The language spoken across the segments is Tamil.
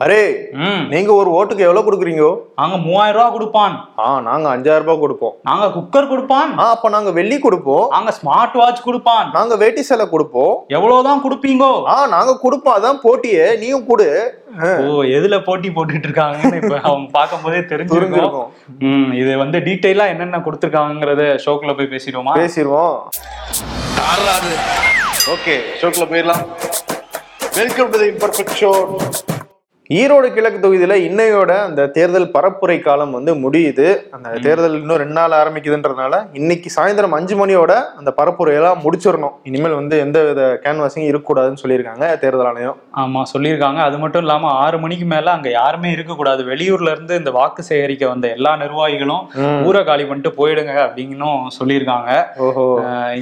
அரே ம். நீங்க ஒரு ஓட்டுக்கு எவ்வளவு கொடுக்குறீங்க? நாங்க மூவாயிரம் ரூபா கொடுப்பான். ஆ நாங்க அஞ்சாயிரம் ரூபாய் கொடுப்போம். நாங்க குக்கர் கொடுப்பான். ஆ அப்ப நாங்க வெள்ளி கொடுப்போம். நாங்க ஸ்மார்ட் வாட்ச் கொடுப்பான். நாங்க வேட்டி சேலை கொடுப்போம். எவ்வளவுதான் கொடுப்பீங்கோ? ஆ நாங்க கொடுப்போம் அதான் போட்டியே நீயும் கொடு. ஓ எதுல போட்டி போட்டுட்டு இருக்காங்கன்னு இப்ப அவங்க பார்க்கும் போதே தெரிஞ்சிருக்கும். இது வந்து டீடைலா என்னென்ன கொடுத்துருக்காங்கிறத ஷோக்குள்ள போய் பேசிடுவோமா? பேசிடுவோம். ஓகே ஷோக்குள்ள போயிடலாம். Welcome to the imperfect show Erode கிழக்கு தொகுதியில இன்னையோட அந்த தேர்தல் பரப்புரை காலம் வந்து முடியுது. அந்த தேர்தல் இன்னும் ரெண்டு நாள் ஆரம்பிக்குதுன்றதுனால இன்னைக்கு சாயந்தரம் அஞ்சு மணியோட அந்த பரப்புரையெல்லாம் முடிச்சிடணும். இனிமேல் வந்து எந்த வித கேன்வாசிங் இருக்கக்கூடாதுன்னு சொல்லியிருக்காங்க தேர்தல் ஆணையம். ஆமா சொல்லியிருக்காங்க. அது மட்டும் இல்லாம ஆறு மணிக்கு மேல அங்க யாருமே இருக்கக்கூடாது. வெளியூர்ல இருந்து இந்த வாக்கு சேகரிக்க வந்த எல்லா நிர்வாகிகளும். ஊரை காலி பண்ணிட்டு போயிடுங்க அப்படின்னும் சொல்லியிருக்காங்க. ஓஹோ.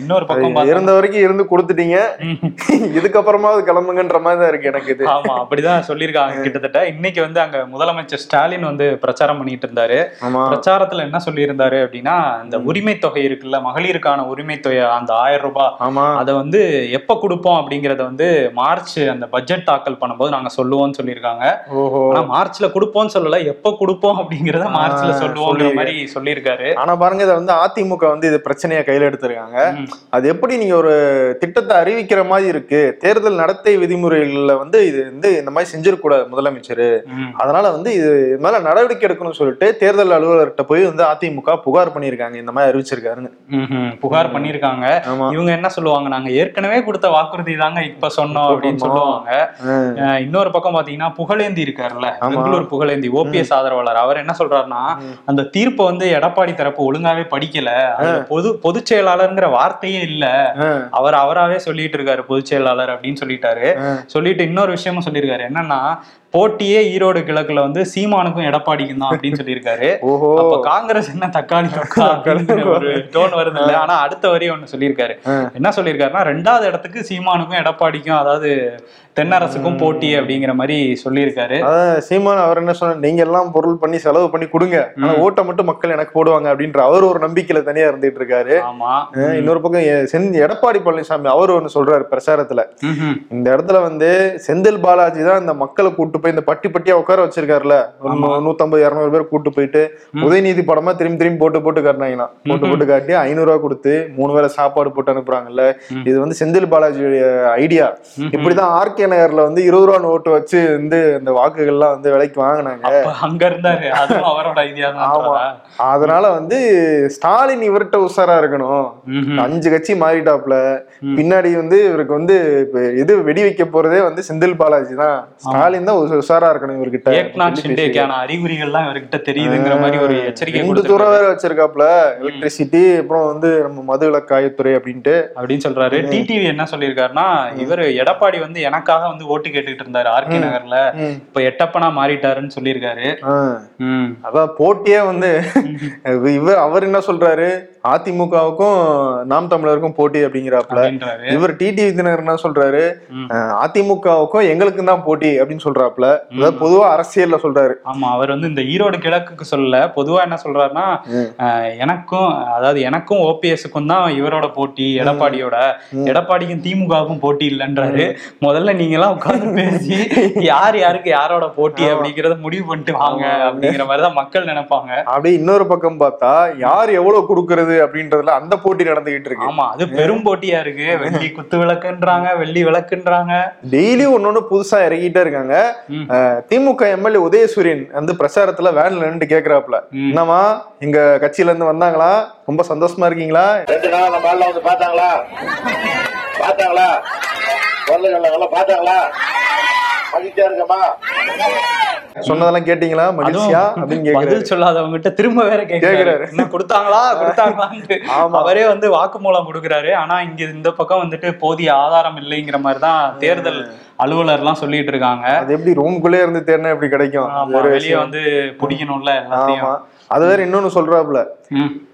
இன்னொரு பக்கம் அது இருந்த வரைக்கும் இருந்து கொடுத்துட்டீங்க. இதுக்கப்புறமாவது கிளம்புங்கன்ற மாதிரி தான் இருக்கு எனக்கு இது. ஆமா அப்படிதான் சொல்லியிருக்காங்க. கிட்டத்தட்ட இன்னைக்கு வந்து அங்க முதலமைச்சர் ஸ்டாலின் வந்து பிரச்சாரம் பண்ணிட்டு இருந்தாரு. பிரச்சாரத்துல என்ன சொல்லியிருந்தாரு அப்படின்னா இந்த உரிமை தொகை இருக்குல்ல மகளிருக்கான உரிமை தொகை அந்த ஆயிரம் ரூபாய் அதை வந்து எப்ப கொடுப்போம் அப்படிங்கறத வந்து மார்ச் அந்த பட்ஜெட் தாக்கல் பண்ணும்போது நாங்க சொல்லுவோம்னு சொல்லியிருக்காங்க. ஆனா மார்ச்ல கொடுப்போம்னு சொல்லல எப்ப கொடுப்போம் அப்படிங்கறத மார்ச்ல சொல்லுவோங்கிற. மாதிரி சொல்லியிருக்காரு. ஆனா பாருங்க இதை வந்து அதிமுக வந்து இது பிரச்சனையா கையில எடுத்திருக்காங்க. அது எப்படி நீங்க ஒரு திட்டத்தை அறிவிக்கிற மாதிரி இருக்கு? தேர்தல் நடத்தை விதிமுறைகள்ல வந்து இது வந்து இந்த மாதிரி செஞ்சிடக்கூடாது முதலமைச்சர். அதனால வந்து இது மேல நடவடிக்கை எடுக்கணும்னு சொல்லிட்டு தேர்தல் அலுவலர்கிட்ட போய் வந்து அதிமுக புகார் பண்ணியிருக்காங்க. இந்த மாதிரி அறிவிச்சிருக்காருன்னு. புகார் பண்ணிருக்காங்க ஆமா. இவங்க என்ன சொல்லுவாங்க? நாங்க ஏற்கனவே கொடுத்த வாக்குறுதி தாங்க இப்ப சொன்னோம் அப்படின்னு. சொல்லுவாங்க. இன்னொரு பக்கம் பாத்தீங்கன்னா புகழேந்தி இருக்காருல்ல. பெங்களூர் புகழேந்தி ஓபிஎஸ் ஆதரவாளர். அவர் என்ன சொல்றாருன்னா அந்த தீர்ப்பை வந்து எடப்பாடி தரப்பு ஒழுங்காவே படிக்கல. பொது பொதுச் செயலாளர்ங்கிற வார்த்தையே இல்ல. அவர் அவராவே சொல்லிட்டு இருக்காரு பொதுச் செயலாளர் அப்படின்னு சொல்லிட்டாரு. சொல்லிட்டு இன்னொரு விஷயமும் சொல்லியிருக்காரு. என்னன்னா போட்டியே ஈரோடு கிழக்குல வந்து சீமானுக்கும் எடப்பாடிக்கும் தான் அப்படின்னு சொல்லியிருக்காரு. ஓஹோ. அப்ப காங்கிரஸ் என்ன தக்காளி ஒரு டோன் வருது இல்ல ஆனா அடுத்த வரி ஒண்ணு சொல்லியிருக்காரு. என்ன சொல்லியிருக்காருன்னா ரெண்டாவது இடத்துக்கு சீமானுக்கும் எடப்பாடிக்கும் அதாவது தென்னரசுக்கும் போட்டி அப்படிங்கிற மாதிரி சொல்லியிருக்காரு. சீமான் அவர் என்ன சொன்ன நீங்க எல்லாம் பொருள் பண்ணி செலவு பண்ணி கொடுங்க. ஆனா ஓட்டை மட்டும் மக்கள் எனக்கு போடுவாங்க அப்படின்ற அவர் ஒரு நம்பிக்கையில தனியா இருந்துட்டு இருக்காரு. ஆமா. இன்னொரு பக்கம் எடப்பாடி பழனிசாமி அவர் ஒண்ணு சொல்றாரு பிரச்சாரத்துல. ம்ஹும். இந்த இடத்துல வந்து செந்தில் பாலாஜி தான் இந்த மக்களை கூட்டு போய் இந்த பட்டி பட்டியா உட்கார வச்சிருக்காருல. நூத்தம்பது இருநூறு பேர் கூட்டு போயிட்டு உதயநிதி படமா திரும்பி திரும்பி போட்டு போட்டு காட்டினாங்களாம் போட்டு போட்டு காட்டி ஐநூறு ரூபாய் கொடுத்து மூணு வேளை சாப்பாடு போட்டு அனுப்புறாங்கல்ல. இது வந்து செந்தில் பாலாஜியுடைய ஐடியா இப்படிதான் ஆர்கே நகர்ல வந்து இருபது ரூபா நோட்டு வச்சு வந்து இந்த வாக்குகள்லாம் வந்து விலைக்கு வாங்கினாங்க. அங்க இருந்தாரு. அவரோட ஐடியா ஆமா. தான் அதனால வந்து ஸ்டாலின் இவர்கிட்ட உஷாரா இருக்கணும். அஞ்சு கட்சி மாறிட்டாப்ல பின்னாடி வந்து இவருக்கு வந்து இப்ப இது வெடி வைக்க போறதே வந்து செந்தில் பாலாஜி தான். ஸ்டாலின் தான் உஷ- உஷாரா இருக்கணும் இவர்கிட்ட. ஏக்நாத் ஷிண்டேக்கான அறிகுறிகள்லாம் இவர்கிட்ட தெரியுதுங்கிற மாதிரி ஒரு எச்சரிக்கை ரெண்டு. தூரம் வேற வச்சிருக்காப்ல எலக்ட்ரிசிட்டி அப்புறம் வந்து நம்ம மது விலக்காயத்துறை அப்படின்ட்டு. அப்படின்னு சொல்றாரு. டிடிவி என்ன சொல்லியிருக்காருன்னா இவர் எடப்பாடி வந்து எனக்காக வந்து ஓட்டு கேட்டுக்கிட்டு இருந்தாரு ஆர்கே நகர்ல. இப்ப எட்டப்பனா மாறிட்டாருன்னு சொல்லியிருக்காரு. அதான் போட்டியே வந்து இவர் அவர் என்ன சொல்றாரு? அதிமுகவுக்கும் நாம் தமிழருக்கும் போட்டி அப்படிங்கிறாப்ல அப்படின்றாரு. இவர் டிடிவி தினகர் என்ன சொல்றாரு? அதிமுகவுக்கும் எங்களுக்கும் தான் போட்டி அப்படின்னு சொல்றாப்ல அதாவது பொதுவா அரசியல்ல சொல்றாரு. ஆமா அவர் வந்து இந்த ஈரோடு கிழக்குக்கு சொல்லல. பொதுவா என்ன சொல்றாருன்னா எனக்கும் அதாவது எனக்கும் ஓபிஎஸ்க்கும் தான் இவரோட போட்டி எடப்பாடியோட. எடப்பாடிக்கும் திமுகவுக்கும் போட்டி இல்லைன்றாரு. முதல்ல நீங்க எல்லாம் உட்கார்ந்து பேசி யார் யாருக்கு யாரோட போட்டி அப்படிங்கறத முடிவு பண்ணிட்டு வாங்க அப்படிங்கிற மாதிரிதான் மக்கள் நினைப்பாங்க. அப்படியே இன்னொரு பக்கம் பார்த்தா யார் எவ்வளவு கொடுக்கறது? அப்படின்றதுல அந்த போட்டி நடந்துகிட்டு இருக்கு. ஆமா அது பெரும் போட்டியா இருக்கு. வெள்ளி குத்து விளக்குன்றாங்க வெள்ளி விளக்குன்றாங்க. டெய்லி ஒன்னொன்னு புதுசா இறக்கிட்டே இருக்காங்க. திமுக எம்எல்ஏ உதயசூரியன் வந்து பிரச்சாரத்துல வேன்ல நின்று கேக்குறாப்ல. என்னமா எங்க கட்சியில இருந்து வந்தாங்களா? ரொம்ப சந்தோஷமா இருக்கீங்களா? ரெண்டு நாள் நம்ம ஆள்ல வந்து பார்த்தாங்களா? பார்த்தாங்களா? வரல பார்த்தாங்களா? மகிழ்ச்சியா இருக்கமா சொன்னதெல்லாம் கேட்டீங்களா? மகிழ்ச்சியா? அப்படின்னு பதில் சொல்லாதவங்ககிட்ட திரும்ப வேற கேக்குறாரு. கேக்குறாரு. என்ன கொடுத்தாங்களா? கொடுத்தாங்களான்ட்டு. ஆமா. அவரே வந்து வாக்குமூலம் கொடுக்குறாரு. ஆனா இங்க இந்த பக்கம் வந்துட்டு போதிய ஆதாரம் இல்லைங்கிற மாதிரி தான் தேர்தல் அலுவலர்லாம் சொல்லிட்டு இருக்காங்க. அது எப்படி ரூம்குள்ளே இருந்து தேடினா எப்படி கிடைக்கும்? வெளியே. வந்து பிடிக்கணும்ல எல்லாத்தையும். அது வேற இன்னொன்னு சொல்றாப்புல.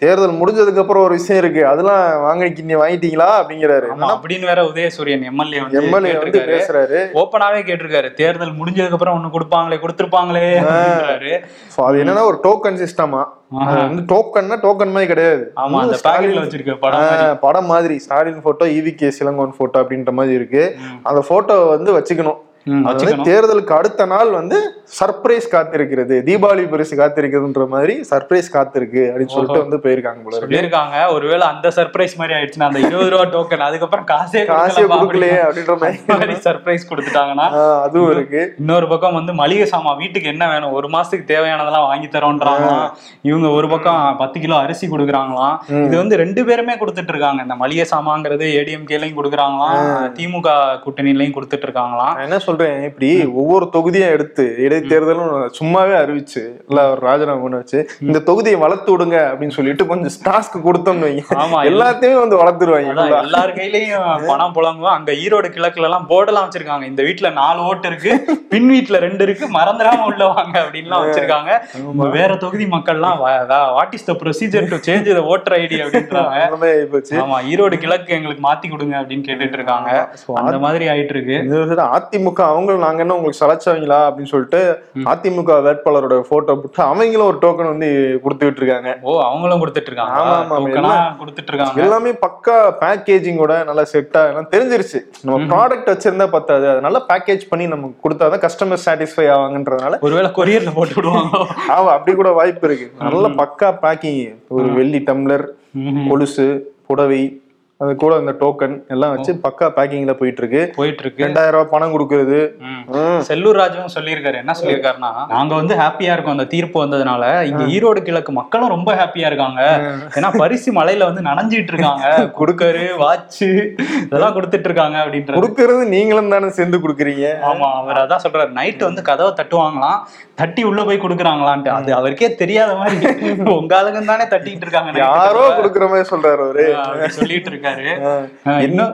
தேர்தல் முடிஞ்சதுக்கு அப்புறம் ஒரு விஷயம் இருக்கு. அதெல்லாம் வாங்கி நீ வாங்கிட்டீங்களா அப்படிங்கிறாரு. அப்படின்னு வேற உதயசூரியன் எம்எல்ஏ வந்து எம்எல்ஏ வந்து. பேசுறாரு. ஓப்பனாவே கேட்டிருக்காரு. தேர்தல் முடிஞ்சதுக்கு அப்புறம் ஒண்ணு கொடுப்பாங்களே கொடுத்திருப்பாங்களே அது என்னன்னா ஒரு டோக்கன் சிஸ்டமா அது வந்து டோக்கன்னா டோக்கன் மாதிரி கிடையாது. ஆமா அந்த ஸ்டாலின் பாக்கெட்ல வச்சிருக்க படம் படம் மாதிரி. Stalin photo E V K சிலங்கோன் photo அப்படின்ற மாதிரி இருக்கு. அந்த போட்டோ வந்து வச்சுக்கணும். தேர்தலுக்கு அடுத்த நாள் வந்து சர்ப்ரைஸ் காத்திருக்கிறது. தீபாவளி பரிசு காத்திருக்குதுன்ற மாதிரி சர்ப்ரைஸ் காத்திருக்கு அப்படின்னு சொல்லிட்டு வந்து போயிருக்காங்க போல இருக்கு. சொல்லியிருக்காங்க. ஒருவேளை அந்த சர்ப்ரைஸ் மாதிரி ஆயிடுச்சுன்னா அந்த இருபது ரூபா டோக்கன் அதுக்கப்புறம் காசே காசே கொடுக்கலையே அப்படின்ற மாதிரி. சர்ப்ரைஸ் கொடுத்துட்டாங்கன்னா அதுவும் இருக்கு. இன்னொரு பக்கம் வந்து மளிகை சாமான் வீட்டுக்கு என்ன வேணும்? ஒரு மாசத்துக்கு தேவையானதெல்லாம் வாங்கி தரோன்றாங்களாம். இவங்க ஒரு பக்கம் பத்து கிலோ அரிசி கொடுக்குறாங்களாம். இது வந்து ரெண்டு பேருமே கொடுத்துட்டு இருக்காங்க. இந்த மளிகை சாமான்ங்கிறது ஏடிஎம்கேலையும் கொடுக்குறாங்களாம். திமுக கூட்டணியிலையும் கொடுத்துட்டு இருக்காங்களாம். என்ன சொல்றேன் இப்படி ஒவ்வொரு தொகுதியும் எடுத்து இடைத்தேர்தலும் சும்மாவே அறிவிச்சு இல்ல ஒரு ராஜினாமா பண்ண வச்சு இந்த தொகுதியை வளர்த்து விடுங்க அப்படின்னு சொல்லிட்டு கொஞ்சம் டாஸ்க் கொடுத்தோம்னு வைங்க. ஆமா எல்லாத்தையுமே வந்து வளர்த்துருவாங்க எல்லார் கையிலயும் பணம் புழங்குவோம் அங்க ஈரோடு கிழக்குல எல்லாம் போர்டெல்லாம் வச்சிருக்காங்க. இந்த வீட்ல நாலு ஓட்டு இருக்கு பின் வீட்ல ரெண்டு இருக்கு மறந்துடாம உள்ள வாங்க அப்படின்லாம் வச்சிருக்காங்க. வேற தொகுதி மக்கள்லாம் what is the procedure to change the voter ID அப்படின்றாங்க. ஆமா ஈரோடு கிழக்கு எங்களுக்கு மாத்தி கொடுங்க அப்படின்னு கேட்டுட்டு இருக்காங்க. அந்த மாதிரி ஆயிட்டு இருக்கு. அதிமுக அவங்க நாங்க என்ன உங்களுக்கு சளைச்சவங்களா அப்படின்னு சொல்லிட்டு அதிமுக வேட்பாளரோட போட்டோ போட்டு அவங்களும் ஒரு டோக்கன் வந்து கொடுத்துட்டு இருக்காங்க. ஓ அவங்களும் கொடுத்துட்டு இருக்காங்க ஆமா, ஆமா, கொடுத்துட்டு இருக்காங்க. எல்லாமே பக்கா பேக்கேஜிங்கோட நல்லா செட்டா எல்லாம் தெரிஞ்சிருச்சு. நம்ம ப்ராடக்ட் வச்சிருந்தா பத்தாது. அதை நல்லா பேக்கேஜ் பண்ணி நமக்கு கொடுத்தாதான் கஸ்டமர் சாட்டிஸ்ஃபை ஆவாங்கன்றதுனால ஒருவேளை கொரியர்ல போட்டு விடுவாங்க ஆமா அப்படி கூட வாய்ப்பு இருக்கு. நல்ல பக்கா பேக்கிங் ஒரு வெள்ளி டம்ளர் கொலுசு புடவை அது கூட அந்த டோக்கன் எல்லாம் வச்சு பக்கா பேக்கிங்ல போயிட்டு இருக்கு போயிட்டு இருக்கு ரெண்டாயிரம் ரூபாய் பணம் கொடுக்கறது. செல்லூர் ராஜுவும் சொல்லியிருக்காரு. என்ன சொல்லியிருக்காருன்னா நாங்க வந்து ஹாப்பியா இருக்கோம். அந்த தீர்ப்பு வந்ததுனால இங்க ஈரோடு கிழக்கு மக்களும் ரொம்ப ஹாப்பியா இருக்காங்க. ஏன்னா பரிசு மலையில வந்து நனைஞ்சிட்டு இருக்காங்க. குடுக்கரு வாட்ச் இதெல்லாம் கொடுத்துட்டு இருக்காங்க அப்படின்ற கொடுக்கறது நீங்களும் தானே சேர்ந்து கொடுக்குறீங்க. ஆமா அவர் அதான் சொல்றாரு. நைட் வந்து கதவை தட்டுவாங்களாம். தட்டி உள்ள போய் கொடுக்குறாங்களான்ட்டு. அது அவருக்கே தெரியாத மாதிரி. உங்க ஆளுங்க தானே தட்டிட்டு இருக்காங்க யாரோ. கொடுக்குற மாதிரி சொல்றாரு அவரு. சொல்லிட்டு இருக்காரு. இன்னும்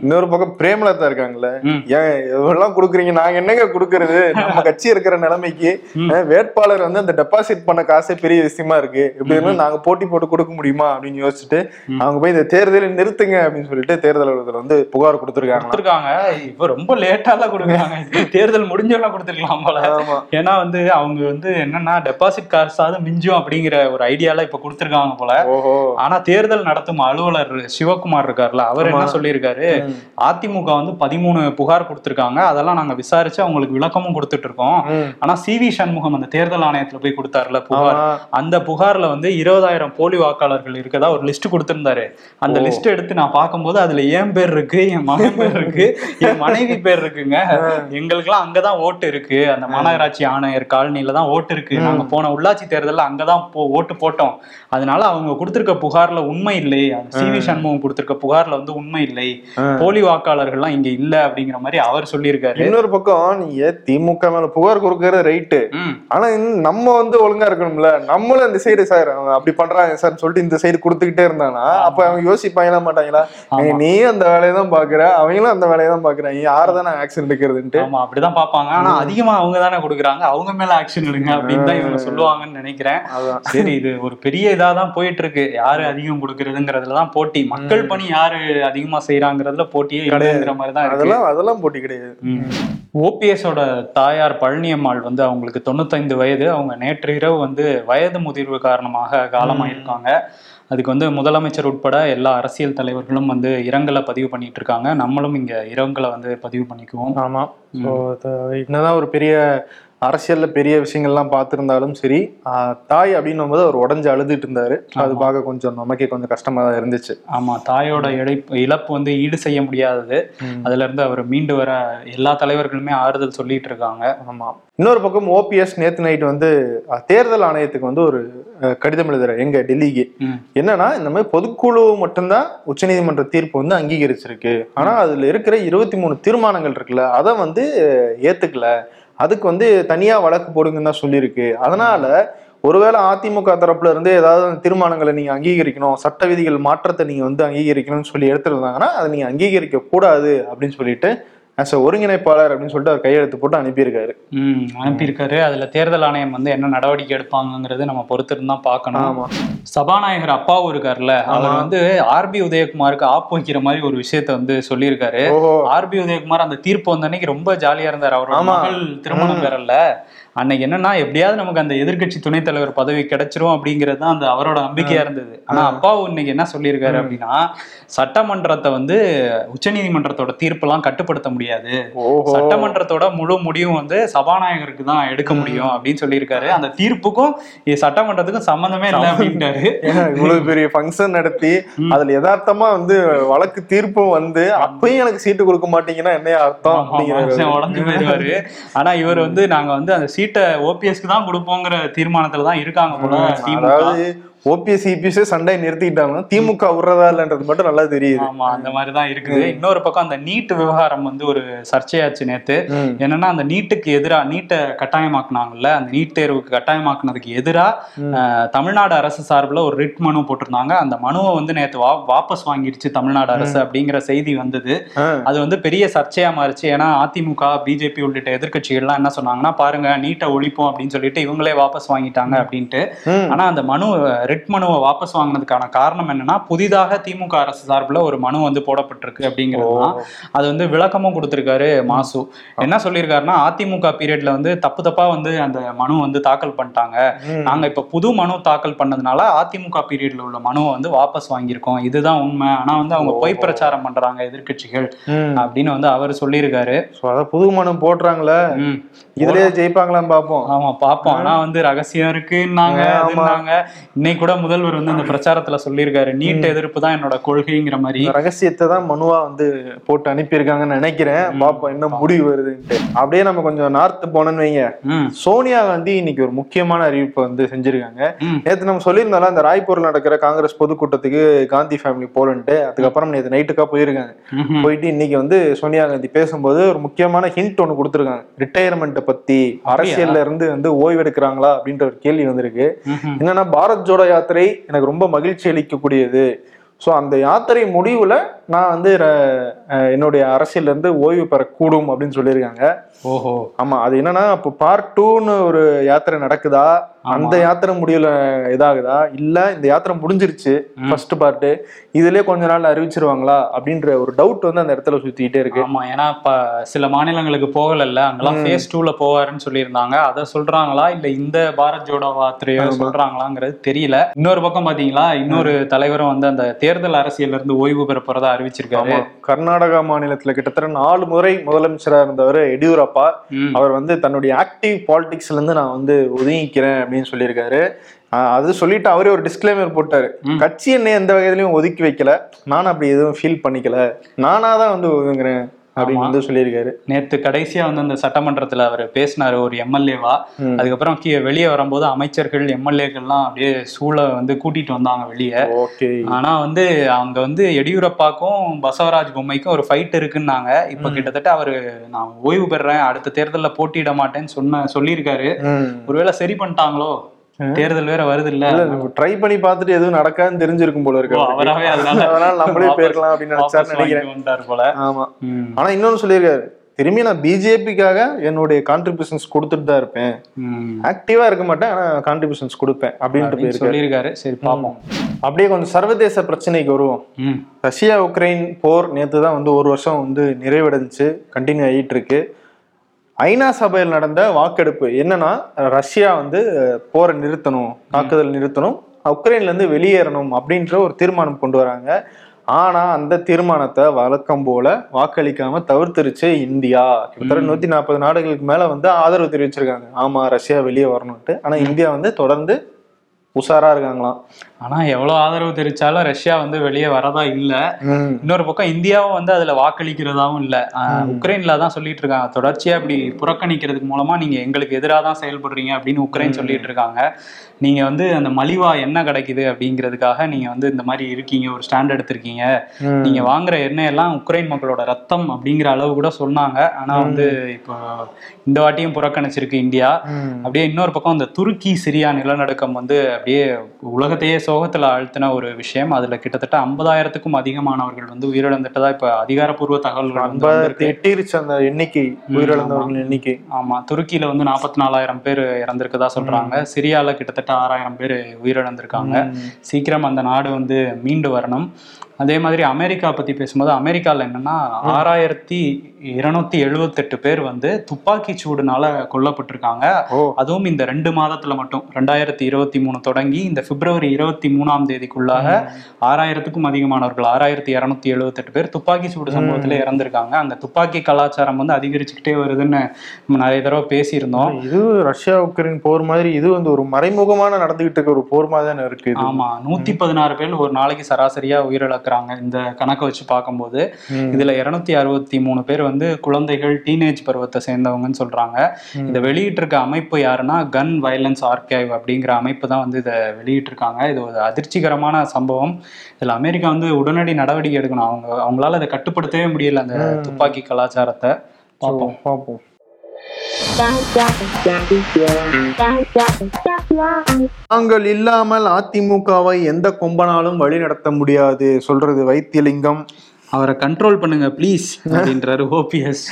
இன்னொரு பக்கம் பிரேமலதா இருக்காங்கல்ல. ஏன் எவ்வளவு கொடுக்குறீங்க? நாங்க என்னங்க கொடுக்கறது? நம்ம கட்சி இருக்கிற நிலைமைக்கு வேட்பாளர் வந்து அந்த டெபாசிட் பண்ண காசே பெரிய விஷயமா இருக்கு. இருந்தா நாங்க போட்டி போட்டு கொடுக்க முடியுமா? அப்படின்னு யோசிச்சுட்டு அவங்க போய் இந்த தேர்தலை நிறுத்துங்க அப்படின்னு சொல்லிட்டு தேர்தல் அலுவலகத்துல வந்து புகார் கொடுத்துருக்காங்க கொடுத்துருக்காங்க. இப்ப ரொம்ப லேட்டாலாம் கொடுக்குறாங்க. தேர்தல் முடிஞ்சோன்னா கொடுத்துருக்கலாம் போல. ஏன்னா வந்து அவங்க வந்து என்னன்னா டெபாசிட் காசாவது மிஞ்சும் அப்படிங்கிற ஒரு ஐடியால இப்ப கொடுத்துருக்காங்க போல. ஆனா தேர்தல் நடத்தும் அலுவலர் சிவகுமார் இருக்கார்ல அவர் என்ன சொல்லியிருக்காரு? அதிமுக வந்து பதிமூணு புகார் கொடுத்திருக்காங்க. அதெல்லாம் நாங்க விசாரிச்சு அவங்களுக்கு விளக்கமும் கொடுத்துட்டு இருக்கோம். ஆனா சி வி சண்முகம் அந்த தேர்தல் ஆணையத்துல போய் கொடுத்தாருல புகார். அந்த புகார்ல வந்து இருபதாயிரம் போலி வாக்காளர்கள் இருக்கதா ஒரு லிஸ்ட் கொடுத்திருந்தாரு. அந்த லிஸ்ட் எடுத்து நான் பார்க்கும்போது அதுல என் பேர் இருக்கு என் மகன் பேர் இருக்கு என் மனைவி பேர் இருக்குங்க. எங்களுக்கெல்லாம் அங்கதான் ஓட்டு இருக்கு. அந்த மாநகராட்சி ஆணையர் காலனில தான் ஓட்டு இருக்கு. நாங்க போன உள்ளாட்சி தேர்தல்ல அங்கதான் போ ஓட்டு போட்டோம். அதனால அவங்க கொடுத்திருக்க புகார்ல உண்மை இல்லை. சி வி சண்முகம் கொடுத்திருக்க புகார்ல வந்து உண்மை இல்லை. போலி வாக்காளர்கள்லாம் இங்க இல்ல அப்படிங்கிற மாதிரி அவர் சொல்லியிருக்காரு. இன்னொரு பக்கம் நீங்க திமுக மேல புகார் கொடுக்கறது ரைட்டு ஆனா நம்ம வந்து ஒழுங்கா இருக்கணும்ல. நம்மளும் இந்த சைடு சார் அப்படி பண்றாங்க சார் சொல்லிட்டு இந்த சைடு கொடுத்துக்கிட்டே இருந்தானா? அப்ப அவங்க யோசிப்பாங்களா மாட்டாங்களா? நீ அந்த வேலையை தான் பாக்குற அவங்களும் அந்த வேலையை தான் பாக்குறாங்க யாரை தான் எடுக்கிறதுன்ட்டு? ஆமா அப்படிதான் பாப்பாங்க ஆனா அதிகமா அவங்க தானே கொடுக்குறாங்க. அவங்க மேல ஆக்ஷன் எடுங்க அப்படின்னு தான் இவங்க சொல்லுவாங்கன்னு நினைக்கிறேன். சரி இது ஒரு பெரிய இதா தான் போயிட்டு இருக்கு யாரு அதிகம் கொடுக்கறதுங்கிறதுல தான் போட்டி. மக்கள் பணி யாரு அதிகமா செய்யறாங்கிறதுல போட்டியே இல்லைங்கிற மாதிரி தான் அதெல்லாம் அதெல்லாம் போட்டி கிடையாது. ஓபிஎஸோட தாயார் பழனியம்மாள் வந்து அவங்களுக்கு தொண்ணூத்தைந்து வயது. அவங்க நேற்று இரவு வந்து வயது முதிர்வு காரணமாக காலமாயிருக்காங்க. அதுக்கு வந்து முதலமைச்சர் உட்பட எல்லா அரசியல் தலைவர்களும் வந்து இரங்கலை பதிவு பண்ணிட்டு இருக்காங்க நம்மளும் இங்க இரங்கலை வந்து பதிவு பண்ணிக்குவோம். ஆமா. என்னதான் ஒரு பெரிய அரசியல்ல பெரிய விஷயங்கள்லாம் பார்த்திருந்தாலும் சரி தாய் அப்படின்னும் போது அவர் உடஞ்சு அழுதுட்டு இருந்தாரு. அது பார்க்க கொஞ்சம் நமக்கே கொஞ்சம் கஷ்டமா தான் இருந்துச்சு. ஆமா தாயோட இழப்பு இழப்பு வந்து ஈடு செய்ய முடியாதது அதுல இருந்து அவர் மீண்டு வர எல்லா தலைவர்களுமே ஆறுதல் சொல்லிட்டு இருக்காங்க. ஆமா. இன்னொரு பக்கம் ஓபிஎஸ் நேத்து நைட் வந்து தேர்தல் ஆணையத்துக்கு வந்து ஒரு கடிதம் எழுதுற எங்க டெல்லிக்கு. என்னன்னா இந்த மாதிரி பொதுக்குழு மட்டும்தான் உச்சநீதிமன்ற தீர்ப்பு வந்து அங்கீகரிச்சிருக்கு. ஆனா அதுல இருக்கிற இருபத்தி மூணு தீர்மானங்கள் இருக்குல்ல அதை வந்து ஏத்துக்கல. அதுக்கு வந்து தனியாக வழக்கு போடுங்கன்னு தான் சொல்லியிருக்கு. அதனால ஒருவேளை அதிமுக தரப்புல இருந்து ஏதாவது தீர்மானங்களை நீங்க அங்கீகரிக்கணும் சட்ட விதிகள் மாற்றத்தை நீங்க வந்து அங்கீகரிக்கணும்னு சொல்லி எடுத்துருந்தாங்கன்னா அதை நீங்க அங்கீகரிக்க கூடாது அப்படின்னு சொல்லிட்டு ஆஸ் ஒருங்கிணைப்பாளர் அப்படின்னு சொல்லிட்டு அவர் கையெழுத்து போட்டு அனுப்பியிருக்காரு. ம் அனுப்பியிருக்காரு. அதுல தேர்தல் ஆணையம் வந்து என்ன நடவடிக்கை எடுப்பாங்கங்கிறது நம்ம பொறுத்திருந்து தான் பார்க்கணும். ஆமா. சபாநாயகர் அப்பாவும் இருக்காருல்ல. அவர் வந்து ஆர்பி உதயகுமாருக்கு ஆப்பு வைக்கிற மாதிரி ஒரு விஷயத்த வந்து சொல்லியிருக்காரு. ஆர்பி உதயகுமார் அந்த தீர்ப்பு வந்த அன்னைக்கு ரொம்ப ஜாலியா இருந்தார். அவரோட ஆமா. மகள் திருமணம் பெறல அன்னைக்கு என்னன்னா எப்படியாவது நமக்கு அந்த எதிர்க்கட்சி துணைத் தலைவர் பதவி கிடைச்சிரும் அப்படிங்கிறது தான் அந்த அவரோட நம்பிக்கையா இருந்தது. ஆனா அப்பாவு இன்னைக்கு என்ன சொல்லியிருக்காரு அப்படின்னா சட்டமன்றத்தை வந்து உச்சநீதிமன்றத்தோட தீர்ப்பெல்லாம் கட்டுப்படுத்த முடியாது. சட்டமன்றத்தோட முழு முடிவும் வந்து சபாநாயகருக்கு தான் எடுக்க முடியும் அப்படின்னு சொல்லியிருக்காரு. அந்த தீர்ப்புக்கும் சட்டமன்றத்துக்கும் சம்பந்தமே இல்லை அப்படின்ட்டாரு. இவ்வளவு பெரிய ஃபங்க்ஷன் நடத்தி அதுல யதார்த்தமா வந்து வழக்கு தீர்ப்பும் வந்து அப்பயும் எனக்கு சீட்டு கொடுக்க மாட்டீங்கன்னா என்ன அர்த்தம் உடஞ்சு போயிருவாரு. ஆனா இவர் வந்து நாங்க வந்து அந்த சீட்டை ஓபிஎஸ்க்கு தான் கொடுப்போங்கிற தீர்மானத்துல தான் இருக்காங்க போல அதாவது ஓபிஎஸ் இபிஎஸ் சண்டை நிறுத்திக்கிட்டாங்கன்னா திமுக விடுறதா இல்லன்றது மட்டும் நல்லா தெரியுது. ஆமா அந்த மாதிரி தான் இருக்குது இன்னொரு பக்கம் அந்த நீட் விவகாரம் வந்து ஒரு சர்ச்சையாச்சு நேத்து. என்னன்னா அந்த நீட்டுக்கு எதிரா நீட்டை கட்டாயமாக்குனாங்கல்ல அந்த நீட் தேர்வுக்கு கட்டாயமாக்குனதுக்கு எதிரா அஹ், தமிழ்நாடு அரசு சார்பில் ஒரு ரிட் மனு போட்டிருந்தாங்க. அந்த மனுவை வந்து நேத்து வா வாபஸ் வாங்கிடுச்சு தமிழ்நாடு அரசு அப்படிங்கிற செய்தி வந்தது. அது வந்து பெரிய சர்ச்சையா மாறிச்சு. ஏன்னா அதிமுக பிஜேபி உள்ளிட்ட எதிர்க்கட்சிகள்லாம் என்ன சொன்னாங்கன்னா பாருங்க நீட்டை ஒழிப்போம் அப்படின்னு சொல்லிட்டு இவங்களே வாபஸ் வாங்கிட்டாங்க அப்படின்ட்டு. ஆனா அந்த மனு ரிட் மனுவை வாபஸ் வாங்கினதுக்கான காரணம் என்னன்னா புதிதாக திமுக அரசு சார்பில் ஒரு மனு வந்து போடப்பட்டிருக்கு அப்படிங்கிறது அது வந்து விளக்கமும் கொடுத்திருக்காரு மாசு. என்ன சொல்லியிருக்காருன்னா அதிமுக பீரியட்ல வந்து தப்பு தப்பா வந்து அந்த மனு வந்து தாக்கல் பண்ணிட்டாங்க. நாங்க இப்ப புது மனு தாக்கல் பண்ணதுனால அதிமுக பீரியட்ல உள்ள மனுவை வந்து வாபஸ் வாங்கியிருக்கோம். இதுதான் உண்மை. ஆனா வந்து அவங்க பொய் பிரச்சாரம் பண்றாங்க எதிர்க்கட்சிகள் ம். அப்படின்னு வந்து அவர் சொல்லியிருக்காரு. புது மனு போடுறாங்களே. இதுலயே ஜெயிப்பாங்களான்னு பாப்போம். ஆமா பாப்போம். ஆனா வந்து ரகசியம் இருக்குன்னாங்க ஆமா. அதுன்னாங்க. இன்னைக்கு கூட முதல்வர் வந்து அந்த பிரச்சாரத்துல சொல்லியிருக்காரு. நீட் எதிர்ப்பு தான் என்னோட கொள்கைங்கிற மாதிரி. ரகசியத்தை தான் மனுவா வந்து போட்டு அனுப்பியிருக்காங்கன்னு நினைக்கிறேன். பாப்போம் என்ன முடிவு வருதுன்ட்டு. அப்படியே நம்ம கொஞ்சம் நார்த் போனோம்னு வைங்க. சோனியா காந்தி இன்னைக்கு ஒரு முக்கியமான அறிவிப்பை வந்து செஞ்சிருக்காங்க. நேத்து நம்ம சொல்லியிருந்தோம்ல அந்த ராய்ப்பூர்ல நடக்கிற காங்கிரஸ் பொதுக்கூட்டத்துக்கு காந்தி ஃபேமிலி போலன்ட்டு அதுக்கப்புறம் நேத்து நைட்டுக்கா போயிருக்காங்க. போயிட்டு இன்னைக்கு வந்து சோனியா காந்தி பேசும்போது ஒரு முக்கியமான ஹிண்ட் ஒன்று கொடுத்துருக்காங்க. ரிட்டையர்மெண்ட்டை பத்தி அரசியல்ல இருந்து வந்து ஓய்வு எடுக்கிறாங்களா அப்படின்ற ஒரு கேள்வி வந்திருக்கு. என்னன்னா பாரத் ஜோடோ யாத்திரை எனக்கு ரொம்ப மகிழ்ச்சி அளிக்கக்கூடியது. ஸோ அந்த யாத்திரை முடிவில் நான் வந்து என்னுடைய அரசியல்ல இருந்து ஓய்வு பெறக்கூடும் அப்படின்னு சொல்லியிருக்காங்க. ஓஹோ. ஆமா அது என்னன்னா இப்போ பார்ட் டூன்னு ஒரு யாத்திரை நடக்குதா? அந்த யாத்திரை முடிவுல இதாகுதா? இல்ல இந்த யாத்திரை முடிஞ்சிருச்சு ஃபர்ஸ்ட் பார்ட் இதுலயே கொஞ்ச நாள் அறிவிச்சிருவாங்களா? அப்படின்ற ஒரு டவுட் வந்து அந்த இடத்துல சுத்திக்கிட்டே இருக்கு. ஆமா ஏன்னா இப்ப சில மாநிலங்களுக்கு போகலல்ல அங்கெல்லாம் ஃபேஸ் டூல போவாருன்னு சொல்லியிருந்தாங்க. அதை சொல்றாங்களா? இல்ல இந்த பாரத் ஜோடோ யாத்திரையோ சொல்றாங்களாங்கிறது தெரியல. இன்னொரு பக்கம் பாத்தீங்களா? இன்னொரு தலைவரும் வந்து அந்த தேர்தல் அரசியல்ல இருந்து ஓய்வு பெற போறதா அறிவிச்சிருக்காரு. கர்நாடகா மாநிலத்துல கிட்டத்தட்ட நாலு முறை முதலமைச்சரா இருந்தவர் எடியூரப்பா. அவர் வந்து தன்னுடைய ஆக்டிவ் பாலிடிக்ஸ்ல இருந்து நான் வந்து ஒதுங்கிக்கிறேன் அப்படின்னு சொல்லியிருக்காரு. அது சொல்லிட்டு அவரே ஒரு டிஸ்க்ளைமர் போட்டாரு. கட்சி என்னை எந்த வகையிலையும் ஒதுக்கி வைக்கல. நான் அப்படி எதுவும் ஃபீல் பண்ணிக்கல. நானா தான் வந்து ஒதுங்குறேன். அப்படின்னு வந்து சொல்லியிருக்காரு. நேத்து கடைசியா வந்து அந்த சட்டமன்றத்துல அவர் பேசினாரு ஒரு எம்எல்ஏவா. அதுக்கப்புறம் வெளியே வரும்போது அமைச்சர்கள் எம்எல்ஏக்கள்லாம் அப்படியே சூழ வந்து கூட்டிட்டு வந்தாங்க வெளியே. ஆனா வந்து அங்க வந்து எடியூரப்பாக்கும் பசவராஜ் பொம்மைக்கும் ஒரு ஃபைட் இருக்குன்னாங்க. இப்ப கிட்டத்தட்ட அவரு நான் ஓய்வு பெறேன் அடுத்த தேர்தல்ல போட்டியிட மாட்டேன்னு சொன்ன சொல்லியிருக்காரு. ஒருவேளை சரி பண்ணிட்டாங்களோ? தேர்தல் வேற வருது இல்ல ட்ரை பண்ணி பார்த்துட்டு எதுவும் நடக்காதுன்னு தெரிஞ்சிருக்கும் போல இருக்கு. அவராவே அதனால நம்மளே போயிருக்கலாம் அப்படின்னு வாபஸ் நினைச்சாருன்னு நினைக்கிறேன் போல. ஆமா. ஆனா இன்னொன்னு சொல்லியிருக்காரு. திரும்பி நான் பிஜேபிக்காக என்னுடைய கான்ட்ரிபியூஷன்ஸ் கொடுத்துட்டு தான் இருப்பேன். ஆக்டிவா இருக்க மாட்டேன் ஆனா கான்ட்ரிபியூஷன்ஸ் கொடுப்பேன் அப்படின்ட்டு சொல்லியிருக்காரு. சரி பாப்போம் அப்படியே கொஞ்சம் சர்வதேச பிரச்சனைக்கு வருவோம். ரஷ்யா உக்ரைன் போர் நேத்து தான் வந்து ஒரு வருஷம் வந்து நிறைவடைஞ்சு கண்டினியூ ஆகிட்டு இருக்கு. ஐநா சபையில் நடந்த வாக்கெடுப்பு என்னன்னா ரஷ்யா வந்து போரை நிறுத்தணும் தாக்குதல் நிறுத்தணும் உக்ரைன்ல இருந்து வெளியேறணும் அப்படின்ற ஒரு தீர்மானம் கொண்டு வராங்க. ஆனா அந்த தீர்மானத்தை வழக்கம் போல வாக்களிக்காம தவிர்த்துருச்சு இந்தியா. கிட்டத்தட்ட நூத்தி நாற்பது நாடுகளுக்கு மேல வந்து ஆதரவு தெரிவிச்சிருக்காங்க. ஆமா ரஷ்யா வெளியே வரணும்ட்டு ஆனா இந்தியா வந்து தொடர்ந்து உஷாரா இருக்காங்களாம். ஆனா எவ்வளவு ஆதரவு தெரிவிச்சாலும் ரஷ்யா வந்து வெளியே வரதா இல்ல. இன்னொரு பக்கம் இந்தியாவும் வந்து அதுல வாக்களிக்கிறதாவும் இல்ல. உக்ரைன்ல தான் சொல்லிட்டு இருக்காங்க. தொடர்ச்சியா இப்படி புறக்கணிக்கிறதுக்கு மூலமா நீங்க எங்களுக்கு எதிராக தான் செயல்படுறீங்க அப்படின்னு உக்ரைன் சொல்லிட்டு இருக்காங்க. நீங்க வந்து அந்த மலிவா என்ன கிடைக்குது அப்படிங்கிறதுக்காக நீங்க வந்து இந்த மாதிரி இருக்கீங்க ஒரு ஸ்டாண்ட் எடுத்திருக்கீங்க. நீங்க வாங்குற எண்ணெய் எல்லாம் உக்ரைன் மக்களோட ரத்தம் அப்படிங்கிற அளவு கூட சொன்னாங்க. ஆனா வந்து இப்போ இந்த வாட்டியும் புறக்கணிச்சிருக்கு இந்தியா. அப்படியே இன்னொரு பக்கம் இந்த துருக்கி சிரியா நிலநடுக்கம் வந்து அப்படியே உலகத்தையே சோகத்துல அழுத்தின ஒரு விஷயம். அதுல கிட்டத்தட்ட ஐம்பதாயிரத்துக்கும் அதிகமானவர்கள் வந்து உயிரிழந்துட்டதா இப்ப அதிகாரப்பூர்வ தகவல்கள். எட்டிருச்சு அந்த எண்ணிக்கை உயிரிழந்தவர்கள் எண்ணிக்கை. ஆமா. துருக்கியில வந்து நாற்பத்தி நாலாயிரம் பேர் இறந்திருக்கதா சொல்றாங்க. சிரியால கிட்டத்தட்ட ஆறாயிரம் பேர் உயிரிழந்திருக்காங்க. சீக்கிரம் அந்த நாடு வந்து மீண்டு வரணும். அதே மாதிரி அமெரிக்கா பத்தி பேசும்போது அமெரிக்கால என்னன்னா ஆறாயிரத்தி இருநூத்தி எழுவத்தெட்டு பேர் வந்து துப்பாக்கி சூடுனால கொல்லப்பட்டிருக்காங்க. அதுவும் இந்த ரெண்டு மாதத்துல மட்டும். ரெண்டாயிரத்தி இருபத்தி மூணு தொடங்கி இந்த பிப்ரவரி இருபத்தி மூணாம் தேதிக்குள்ளாக ஆறாயிரத்துக்கும் அதிகமானவர்கள் ஆறாயிரத்தி இருநூத்தி எழுவத்தெட்டு பேர் துப்பாக்கி சூடு சம்பவத்துல இறந்திருக்காங்க. அங்க துப்பாக்கி கலாச்சாரம் வந்து அதிகரிச்சுக்கிட்டே வருதுன்னு நம்ம நிறைய தடவை பேசியிருந்தோம். இது ரஷ்யா உக்ரைன் போர் மாதிரி இது வந்து ஒரு மறைமுகமான நடந்துகிட்டு இருக்க ஒரு போர் மாதிரி தானே இருக்கு. ஆமா. நூத்தி பதினாறு பேர் ஒரு நாளைக்கு சராசரியா உயிரிழக்கிறாங்க இந்த கணக்கை வச்சு பார்க்கும்போது. இதுல இருநூத்தி அறுபத்தி மூணு பேர் வந்து குழந்தைகள் டீனேஜ் பருவத்தை சேர்ந்தவங்கன்னு சொல்றாங்க இதை வெளியிட்டிருக்க அமைப்பு யாருன்னா கன் வயலன்ஸ் ஆர்கைவ் அப்படிங்கிற அமைப்பு தான் வந்து இதை வெளியிட்டிருக்காங்க இது ஒரு அதிர்ச்சிகரமான சம்பவம் இதுல அமெரிக்கா வந்து உடனடி நடவடிக்கை எடுக்கணும் அவங்க அவங்களால அதை கட்டுப்படுத்தவே முடியல அந்த துப்பாக்கி கலாச்சாரத்தை பார்ப்போம் பார்ப்போம் நாங்கள் இல்லாமல் அதிமுகவை எந்த கொம்பனாலும் வழி நடத்த முடியாது சொல்றது வைத்தியலிங்கம். அவரை கண்ட்ரோல் பண்ணுங்க ப்ளீஸ் அப்படின்றாரு ஓபிஎஸ்.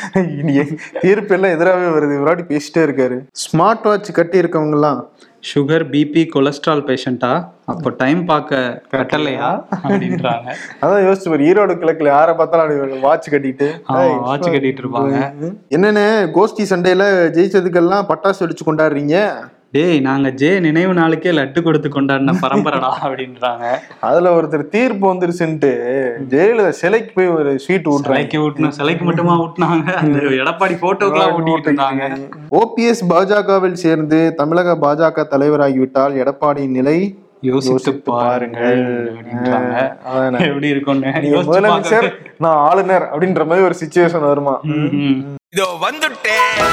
தீர்ப்பு எல்லாம் எதிராகவே வருது. விராடி பேசிட்டே இருக்காரு. ஸ்மார்ட் வாட்ச் கட்டி இருக்கவங்க எல்லாம் சுகர் பிபி கொலஸ்ட்ரால் பேஷண்டா அப்போ டைம் பார்க்க கட்டலையா? அப்படின்றாங்க. அதான் யோசிச்சு பாரு ஈரோடு கிழக்குல யாரை பார்த்தாலும் வாட்ச் கட்டிட்டு. வாட்ச் கட்டிட்டு இருப்பாங்க. என்னன்னு கோஷ்டி சண்டையில ஜெயிச்சதுக்கெல்லாம் பட்டாசு வெடிச்சு கொண்டாடுறீங்க? டேய் நாங்க ஜே நினைவு நாளுக்கே லட்டு கொடுத்து கொண்டாடின பரம்பரடா அப்படின்றாங்க. அதுல ஒருத்தர் தீர்ப்பு வந்துருச்சுன்ட்டு ஜெயலலிதா சிலைக்கு போய் ஒரு ஸ்வீட் ஊட்டுறாங்க. சிலைக்கு ஊட்டணும் சிலைக்கு மட்டுமா ஊட்டினாங்க? அந்த எடப்பாடி போட்டோக்கெல்லாம் ஊட்டிட்டு இருந்தாங்க. ஓபிஎஸ் பாஜகவில் சேர்ந்து தமிழக பாஜக தலைவராகிவிட்டால் எடப்பாடியின் நிலை யோசித்து பாருங்கள் அதானே. எப்படி இருக்கும்னு முதலமைச்சர் பார்க்க- நான் ஆளுநர் அப்படின்ற மாதிரி ஒரு சுச்சுவேஷன் வருமா. இதோ வந்துட்டேன்.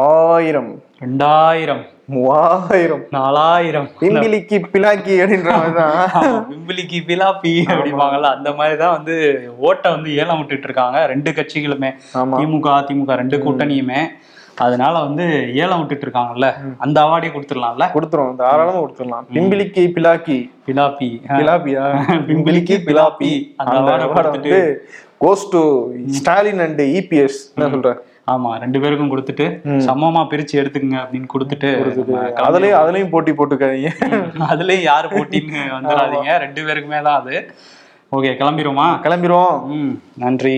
ஆயிரம். ரெண்டாயிரம். மூவாயிரம். நாலாயிரம். பிம்பிலிக்கு பிலாக்கி அப்படின்ற மாதிரிதான். ஆமா, பிம்பிலிக்கு பிலாப்பி அப்படிம்பாங்கல்ல அந்த மாதிரி தான் வந்து ஓட்டை வந்து ஏலம் விட்டுட்டு இருக்காங்க ரெண்டு கட்சிகளுமே. திமுக அதிமுக ரெண்டு கூட்டணியுமே. அதனால வந்து ஏலம் விட்டுட்டு இருக்காங்கல்ல அந்த அவார்டே கொடுத்துடலாம்ல? கொடுத்துரும் தாராளமா கொடுத்துடலாம். பிம்பிலிக்கு பிலாக்கி பிலாப்பி பிலாப்பியா பிம்பிலிக்கு பிலாப்பி அந்த அவார்டை கொடுத்துட்டு. Goes to Stalin and EPS என்ன சொல்ற? ஆமா ரெண்டு பேருக்கும் கொடுத்துட்டு சமமா பிரிச்சு எடுத்துக்கங்க அப்படின்னு கொடுத்துட்டு அதுலயும் அதுலயும் போட்டி போட்டுக்காதீங்க. அதுலயும் யாரு போட்டின்னு வந்துடாதீங்க. ரெண்டு பேருக்குமே தான் அது. ஓகே கிளம்பிடுவோமா கிளம்பிடுவோம் நன்றி.